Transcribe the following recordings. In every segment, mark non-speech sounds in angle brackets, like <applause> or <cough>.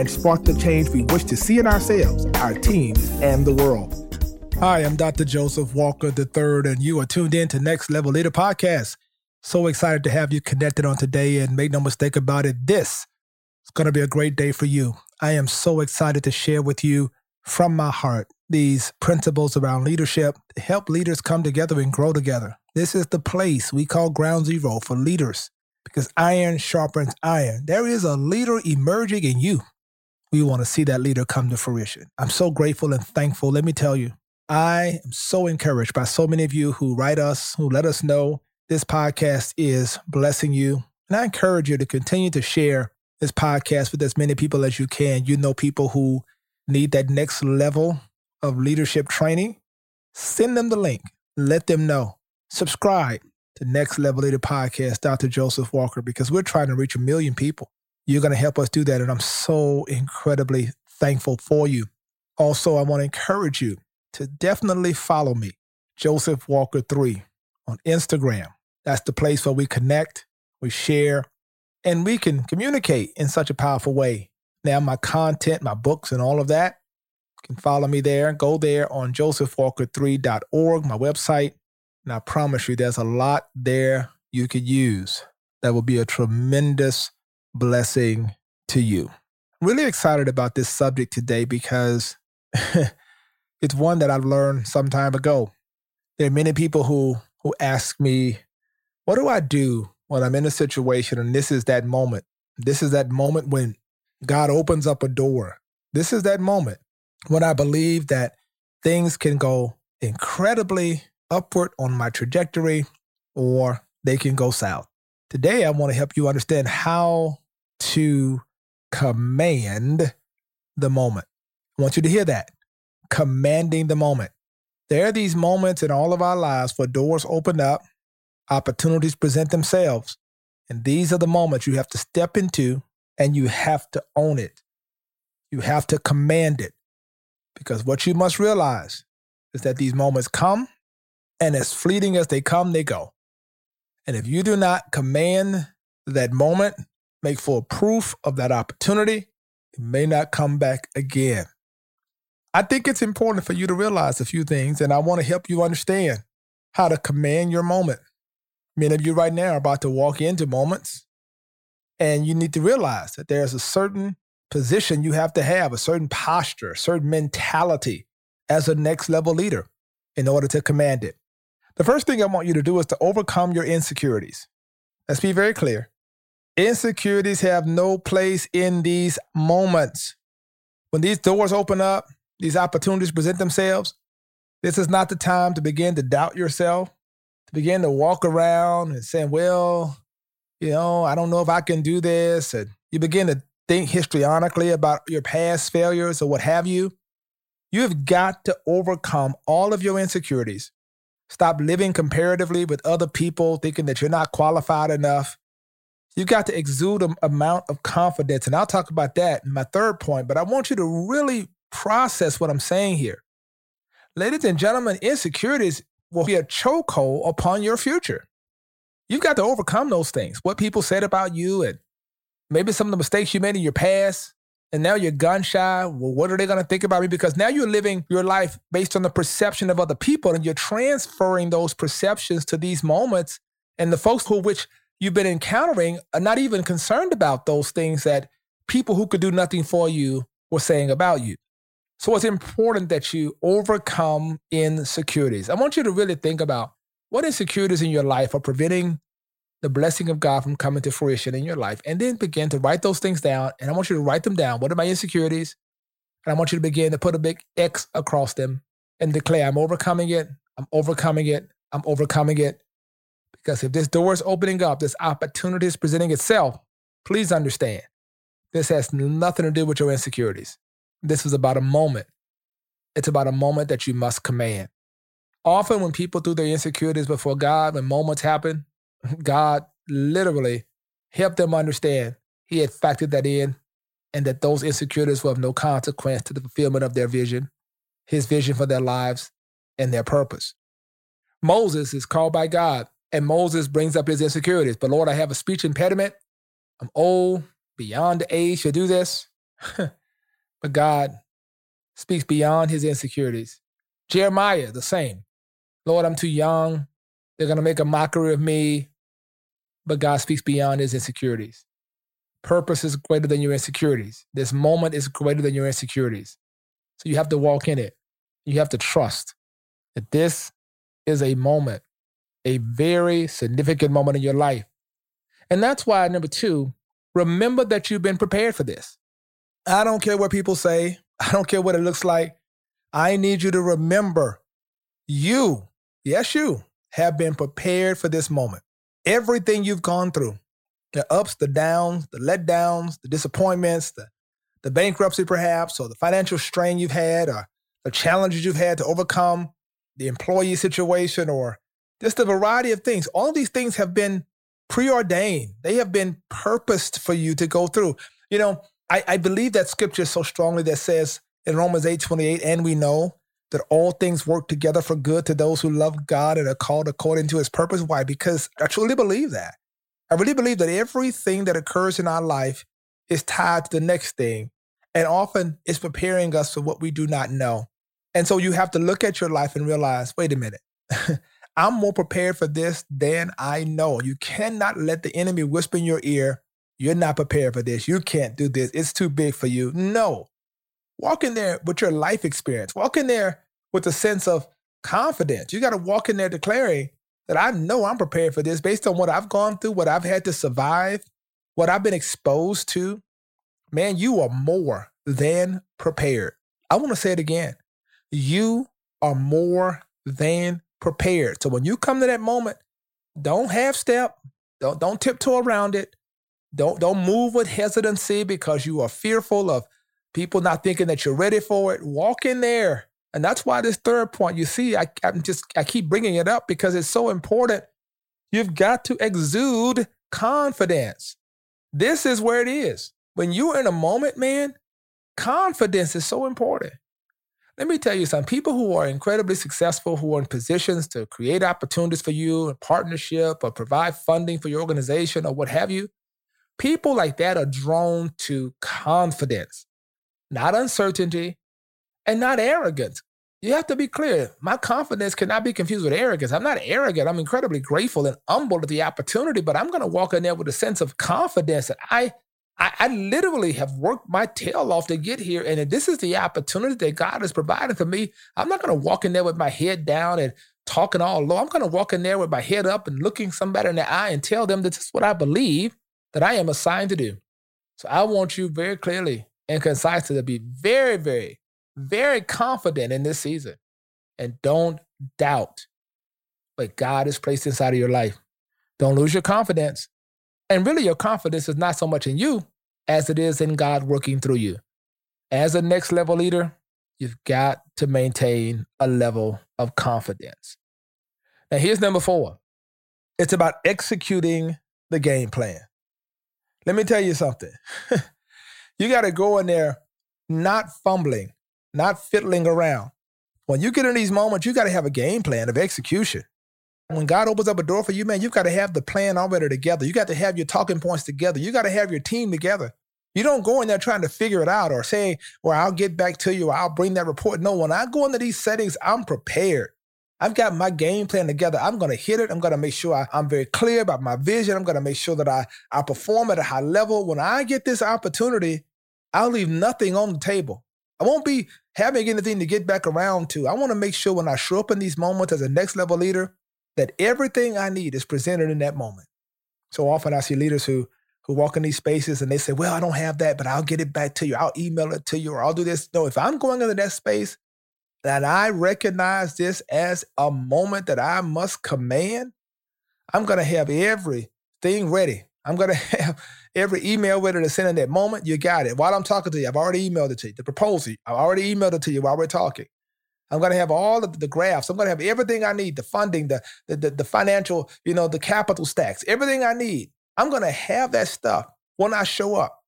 and spark the change we wish to see in ourselves, our teams, and the world. Hi, I'm Dr. Joseph Walker III, and you are tuned in to Next Level Leader Podcast. So excited to have you connected on today, and make no mistake about it, this is going to be a great day for you. I am so excited to share with you from my heart these principles around leadership to help leaders come together and grow together. This is the place we call ground zero for leaders because iron sharpens iron. There is a leader emerging in you. We want to see that leader come to fruition. I'm so grateful and thankful. Let me tell you, I am so encouraged by so many of you who write us, who let us know this podcast is blessing you. And I encourage you to continue to share this podcast with as many people as you can. You know, people who need that next level of leadership training. Send them the link. Let them know. Subscribe to Next Level Leader podcast, Dr. Joseph Walker, because we're trying to reach a million people. You're going to help us do that. And I'm so incredibly thankful for you. Also, I want to encourage you to definitely follow me, Joseph Walker 3, on Instagram. That's the place where we connect, we share, and we can communicate in such a powerful way. Now, my content, my books, and all of that, you can follow me there. Go there on josephwalker3.org, my website. And I promise you, there's a lot there you could use that will be a tremendous blessing to you. Really excited about this subject today because <laughs> it's one that I've learned some time ago. There are many people who who ask me, what do I do when I'm in a situation and this is that moment? This is that moment when God opens up a door. This is that moment when I believe that things can go incredibly upward on my trajectory or they can go south. Today, I want to help you understand how to command the moment. I want you to hear that commanding the moment. There are these moments in all of our lives where doors open up, opportunities present themselves. And these are the moments you have to step into and you have to own it. You have to command it. Because what you must realize is that these moments come and as fleeting as they come, they go. And if you do not command that moment, make full proof of that opportunity, it may not come back again. I think it's important for you to realize a few things, and I want to help you understand how to command your moment. Many of you right now are about to walk into moments, and you need to realize that there's a certain position you have to have, a certain posture, a certain mentality as a next level leader in order to command it. The first thing I want you to do is to overcome your insecurities. Let's be very clear. Insecurities have no place in these moments. When these doors open up, these opportunities present themselves, this is not the time to begin to doubt yourself, to begin to walk around and saying, well, you know, I don't know if I can do this. And you begin to think histrionically about your past failures or what have you. You have got to overcome all of your insecurities Stop living comparatively with other people, thinking that you're not qualified enough. You got to exude an amount of confidence. And I'll talk about that in my third point, but I want you to really process what I'm saying here. Ladies and gentlemen, insecurities will be a chokehold upon your future. You've got to overcome those things. What people said about you and maybe some of the mistakes you made in your past, and now you're gun shy. Well, what are they going to think about me? Because now you're living your life based on the perception of other people and you're transferring those perceptions to these moments. And the folks who which you've been encountering are not even concerned about those things that people who could do nothing for you were saying about you. So it's important that you overcome insecurities. I want you to really think about what insecurities in your life are preventing the blessing of God from coming to fruition in your life. And then begin to write those things down. And I want you to write them down. What are my insecurities? And I want you to begin to put a big X across them and declare, I'm overcoming it. I'm overcoming it. I'm overcoming it. Because if this door is opening up, this opportunity is presenting itself, please understand this has nothing to do with your insecurities. This is about a moment It's about a moment that you must command. Often, when people threw their insecurities before God, when moments happen, God literally helped them understand He had factored that in and that those insecurities were of no consequence to the fulfillment of their vision, His vision for their lives, and their purpose. Moses is called by God, and Moses brings up his insecurities. But Lord, I have a speech impediment. I'm old, beyond the age to do this. <laughs> but God speaks beyond his insecurities. Jeremiah, the same. Lord, I'm too young. They're going to make a mockery of me. But God speaks beyond his insecurities. Purpose is greater than your insecurities. This moment is greater than your insecurities. So you have to walk in it. You have to trust that this is a moment, a very significant moment in your life. And that's why, number two, remember that you've been prepared for this. I don't care what people say, I don't care what it looks like. I need you to remember you, yes, you have been prepared for this moment. Everything you've gone through, the ups, the downs, the letdowns, the disappointments, the, the bankruptcy perhaps, or the financial strain you've had, or the challenges you've had to overcome, the employee situation, or just a variety of things. All of these things have been preordained. They have been purposed for you to go through. You know, I, I believe that scripture so strongly that says in Romans 8 28, and we know that all things work together for good to those who love God and are called according to his purpose. Why? Because I truly believe that. I really believe that everything that occurs in our life is tied to the next thing. And often it's preparing us for what we do not know. And so you have to look at your life and realize wait a minute, <laughs> I'm more prepared for this than I know. You cannot let the enemy whisper in your ear, you're not prepared for this. You can't do this. It's too big for you. No. Walk in there with your life experience. Walk in there with a sense of confidence. You got to walk in there declaring that I know I'm prepared for this based on what I've gone through, what I've had to survive, what I've been exposed to. Man, you are more than prepared. I want to say it again you are more than prepared. So when you come to that moment, don't half step, don't don't tiptoe around it. Don't don't move with hesitancy because you are fearful of people not thinking that you're ready for it. Walk in there. And that's why this third point, you see, I, I'm just I keep bringing it up because it's so important. You've got to exude confidence. This is where it is. When you're in a moment, man, confidence is so important. Let me tell you some People who are incredibly successful, who are in positions to create opportunities for you, a partnership, or provide funding for your organization, or what have you, people like that are drawn to confidence, not uncertainty, and not arrogance. You have to be clear. My confidence cannot be confused with arrogance. I'm not arrogant. I'm incredibly grateful and humbled at the opportunity, but I'm going to walk in there with a sense of confidence that I I, I, literally have worked my tail off to get here. And this is the opportunity that God has provided for me, I'm not going to walk in there with my head down and talking all low. I'm going to walk in there with my head up and looking somebody in the eye and tell them that this is what I believe that I am assigned to do. So I want you very clearly and concise to be very, very, very confident in this season. And don't doubt what God has placed inside of your life. Don't lose your confidence. And really, your confidence is not so much in you as it is in God working through you. As a next level leader, you've got to maintain a level of confidence. Now, here's number four it's about executing the game plan. Let me tell you something. <laughs> you got to go in there not fumbling, not fiddling around. When you get in these moments, you got to have a game plan of execution. When God opens up a door for you, man, you've got to have the plan already together. You got to have your talking points together. You got to have your team together. You don't go in there trying to figure it out or say, well, I'll get back to you or I'll bring that report. No, when I go into these settings, I'm prepared. I've got my game plan together. I'm going to hit it. I'm going to make sure I, am very clear about my vision. I'm going to make sure that I, I perform at a high level. When I get this opportunity, I'll leave nothing on the table. I won't be having anything to get back around to. I want to make sure when I show up in these moments as a next level leader, that everything I need is presented in that moment. So often I see leaders who who walk in these spaces and they say, "Well, I don't have that, but I'll get it back to you. I'll email it to you, or I'll do this." No, if I'm going into that space and I recognize this as a moment that I must command, I'm going to have everything ready. I'm going <laughs> to have every email ready to send in that moment. You got it. While I'm talking to you, I've already emailed it to you. The proposal, I've already emailed it to you while we're talking. I'm going to have all of the graphs. I'm going to have everything I need, the funding, the, the, the, the financial, you know, the capital stacks, everything I need. I'm going to have that stuff when I show up.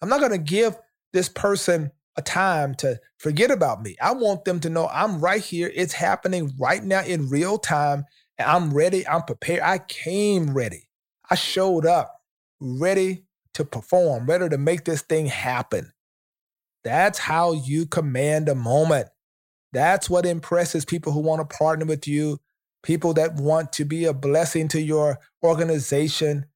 I'm not going to give this person a time to forget about me. I want them to know I'm right here. It's happening right now in real time. I'm ready. I'm prepared. I came ready. I showed up ready to perform, ready to make this thing happen. That's how you command a moment. That's what impresses people who want to partner with you, people that want to be a blessing to your organization,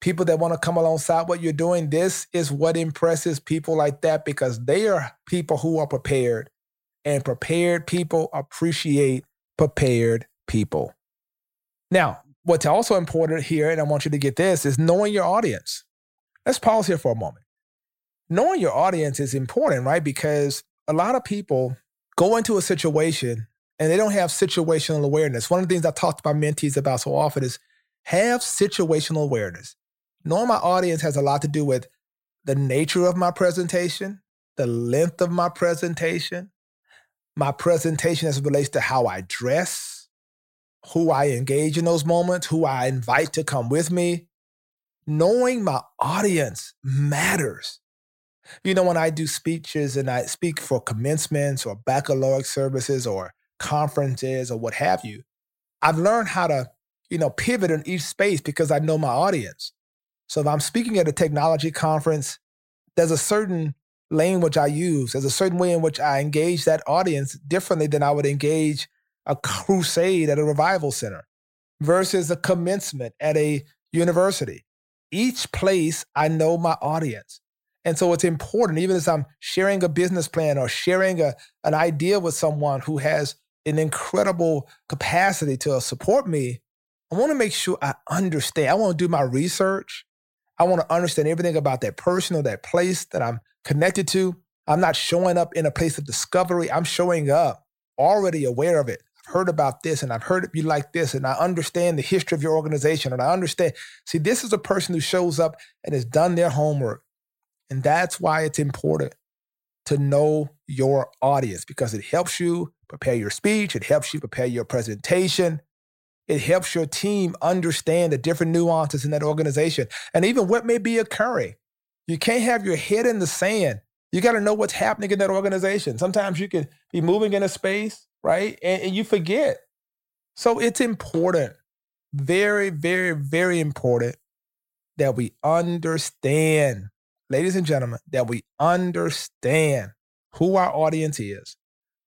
people that want to come alongside what you're doing. This is what impresses people like that because they are people who are prepared, and prepared people appreciate prepared people. Now, what's also important here, and I want you to get this, is knowing your audience. Let's pause here for a moment. Knowing your audience is important, right? Because a lot of people go into a situation and they don't have situational awareness. One of the things I talk to my mentees about so often is have situational awareness. Knowing my audience has a lot to do with the nature of my presentation, the length of my presentation, my presentation as it relates to how I dress, who I engage in those moments, who I invite to come with me. Knowing my audience matters. You know, when I do speeches and I speak for commencements or baccalaureate services or conferences or what have you, I've learned how to, you know, pivot in each space because I know my audience. So if I'm speaking at a technology conference, there's a certain language I use. There's a certain way in which I engage that audience differently than I would engage a crusade at a revival center versus a commencement at a university. Each place I know my audience. And so it's important, even as I'm sharing a business plan or sharing a, an idea with someone who has an incredible capacity to support me, I want to make sure I understand. I want to do my research. I want to understand everything about that person or that place that I'm connected to. I'm not showing up in a place of discovery. I'm showing up already aware of it. Heard about this and I've heard you like this and I understand the history of your organization and I understand. See, this is a person who shows up and has done their homework. And that's why it's important to know your audience because it helps you prepare your speech, it helps you prepare your presentation, it helps your team understand the different nuances in that organization and even what may be occurring. You can't have your head in the sand. You got to know what's happening in that organization. Sometimes you can be moving in a space, right? And, and you forget. So it's important, very, very, very important that we understand ladies and gentlemen, that we understand who our audience is,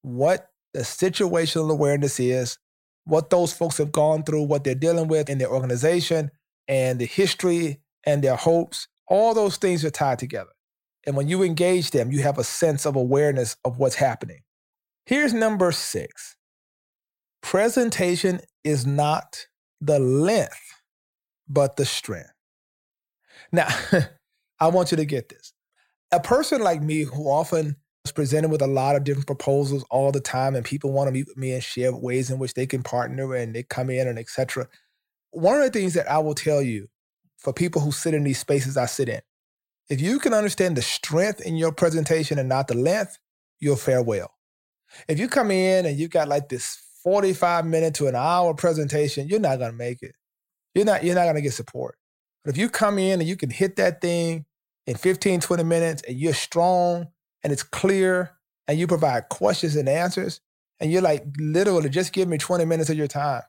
what the situational awareness is, what those folks have gone through, what they're dealing with in their organization, and the history and their hopes. All those things are tied together. And when you engage them, you have a sense of awareness of what's happening. Here's number six presentation is not the length, but the strength. Now, <laughs> I want you to get this. A person like me who often is presented with a lot of different proposals all the time and people want to meet with me and share ways in which they can partner and they come in and etc. One of the things that I will tell you for people who sit in these spaces I sit in, if you can understand the strength in your presentation and not the length, you'll fare well. If you come in and you've got like this 45 minute to an hour presentation, you're not gonna make it. You're not, you're not gonna get support. But if you come in and you can hit that thing in 15, 20 minutes and you're strong and it's clear and you provide questions and answers and you're like, literally, just give me 20 minutes of your time.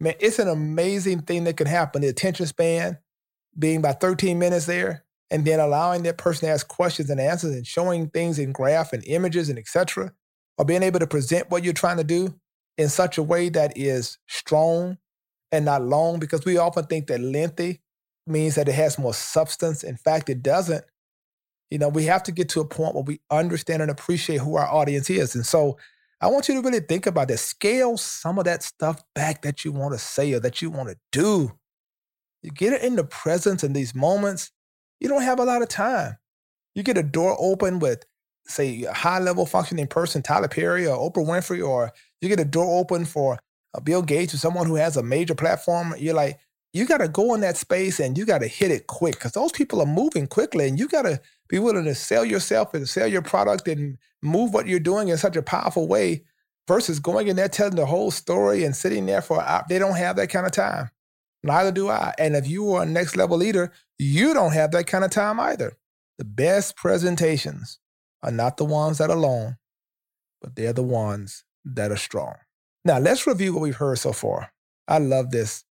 Man, it's an amazing thing that can happen. The attention span being about 13 minutes there and then allowing that person to ask questions and answers and showing things in graph and images and etc. or being able to present what you're trying to do in such a way that is strong and not long because we often think that lengthy means that it has more substance. In fact, it doesn't. You know, we have to get to a point where we understand and appreciate who our audience is. And so I want you to really think about this. Scale some of that stuff back that you want to say or that you want to do. You get it in the presence in these moments, you don't have a lot of time. You get a door open with, say, a high level functioning person, Tyler Perry or Oprah Winfrey, or you get a door open for a Bill Gates or someone who has a major platform. You're like, you got to go in that space and you got to hit it quick because those people are moving quickly and you got to be willing to sell yourself and sell your product and move what you're doing in such a powerful way versus going in there telling the whole story and sitting there for. Uh, they don't have that kind of time. Neither do I. And if you are a next level leader, you don't have that kind of time either. The best presentations are not the ones that are long, but they're the ones that are strong. Now, let's review what we've heard so far. I love this.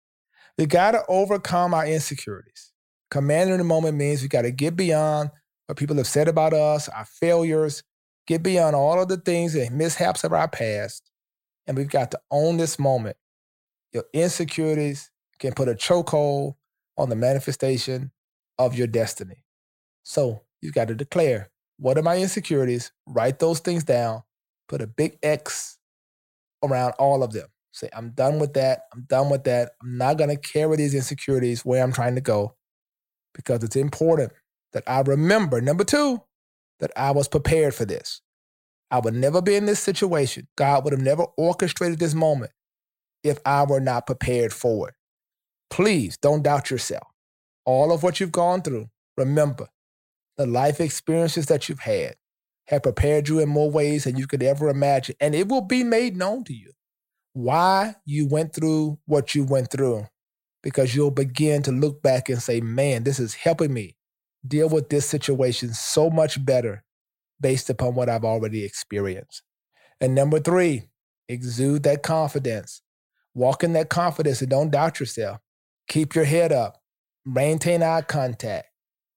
We got to overcome our insecurities. Commanding the moment means we got to get beyond what people have said about us, our failures, get beyond all of the things and mishaps of our past. And we've got to own this moment. Your insecurities can put a chokehold on the manifestation of your destiny. So you've got to declare what are my insecurities, write those things down, put a big X around all of them. Say, I'm done with that. I'm done with that. I'm not going to carry these insecurities where I'm trying to go because it's important that I remember, number two, that I was prepared for this. I would never be in this situation. God would have never orchestrated this moment if I were not prepared for it. Please don't doubt yourself. All of what you've gone through, remember the life experiences that you've had have prepared you in more ways than you could ever imagine. And it will be made known to you why you went through what you went through, because you'll begin to look back and say, man, this is helping me deal with this situation so much better based upon what I've already experienced. And number three, exude that confidence. Walk in that confidence and don't doubt yourself. Keep your head up. Maintain eye contact.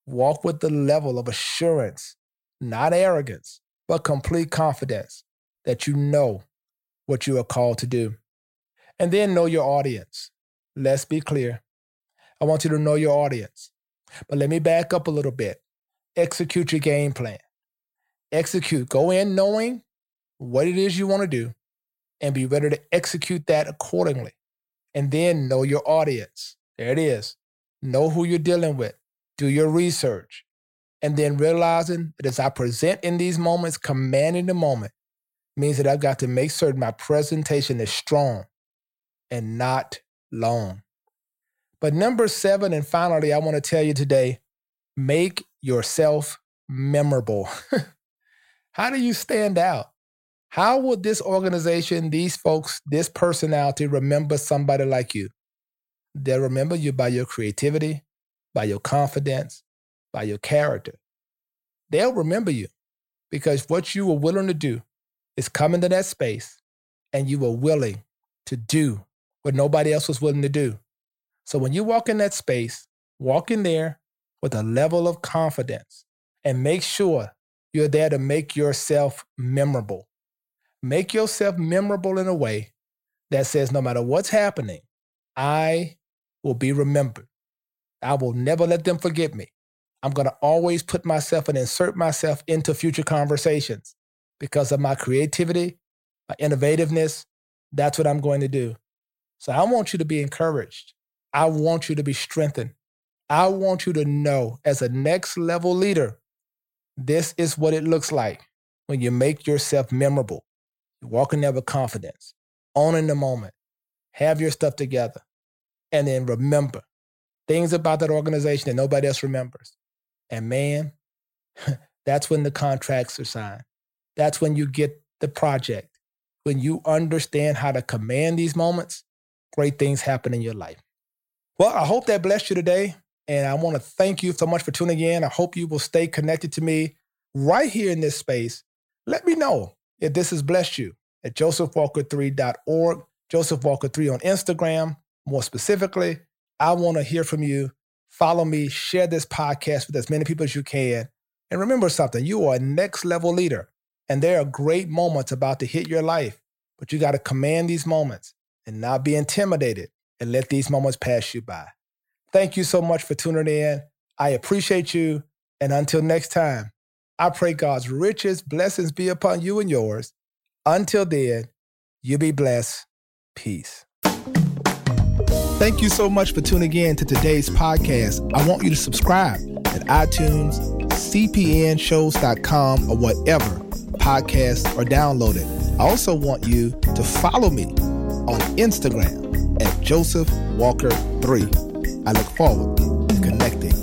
Walk with the level of assurance, not arrogance, but complete confidence that you know what you are called to do. And then know your audience. Let's be clear. I want you to know your audience. But let me back up a little bit. Execute your game plan. Execute. Go in knowing what it is you want to do and be ready to execute that accordingly. And then know your audience. There it is. Know who you're dealing with. Do your research. And then realizing that as I present in these moments, commanding the moment means that I've got to make certain my presentation is strong and not long. But number seven, and finally, I want to tell you today make yourself memorable. <laughs> How do you stand out? How will this organization, these folks, this personality remember somebody like you? They'll remember you by your creativity, by your confidence, by your character. They'll remember you because what you were willing to do is come into that space and you were willing to do what nobody else was willing to do. So when you walk in that space, walk in there with a level of confidence and make sure you're there to make yourself memorable. Make yourself memorable in a way that says, no matter what's happening, I will be remembered. I will never let them forget me. I'm going to always put myself and insert myself into future conversations because of my creativity, my innovativeness. That's what I'm going to do. So I want you to be encouraged. I want you to be strengthened. I want you to know as a next level leader, this is what it looks like when you make yourself memorable. You walk in there with confidence, own in the moment, have your stuff together, and then remember things about that organization that nobody else remembers. And man, <laughs> that's when the contracts are signed. That's when you get the project. When you understand how to command these moments, great things happen in your life. Well, I hope that blessed you today. And I want to thank you so much for tuning in. I hope you will stay connected to me right here in this space. Let me know if this has blessed you at josephwalker3.org, josephwalker3 on Instagram. More specifically, I want to hear from you. Follow me, share this podcast with as many people as you can. And remember something you are a next level leader, and there are great moments about to hit your life, but you got to command these moments and not be intimidated and let these moments pass you by. Thank you so much for tuning in. I appreciate you. And until next time, I pray God's richest blessings be upon you and yours. Until then, you be blessed. Peace. Thank you so much for tuning in to today's podcast. I want you to subscribe at iTunes, cpnshows.com, or whatever podcasts are downloaded. I also want you to follow me on Instagram at Joseph Walker 3. I look forward to connecting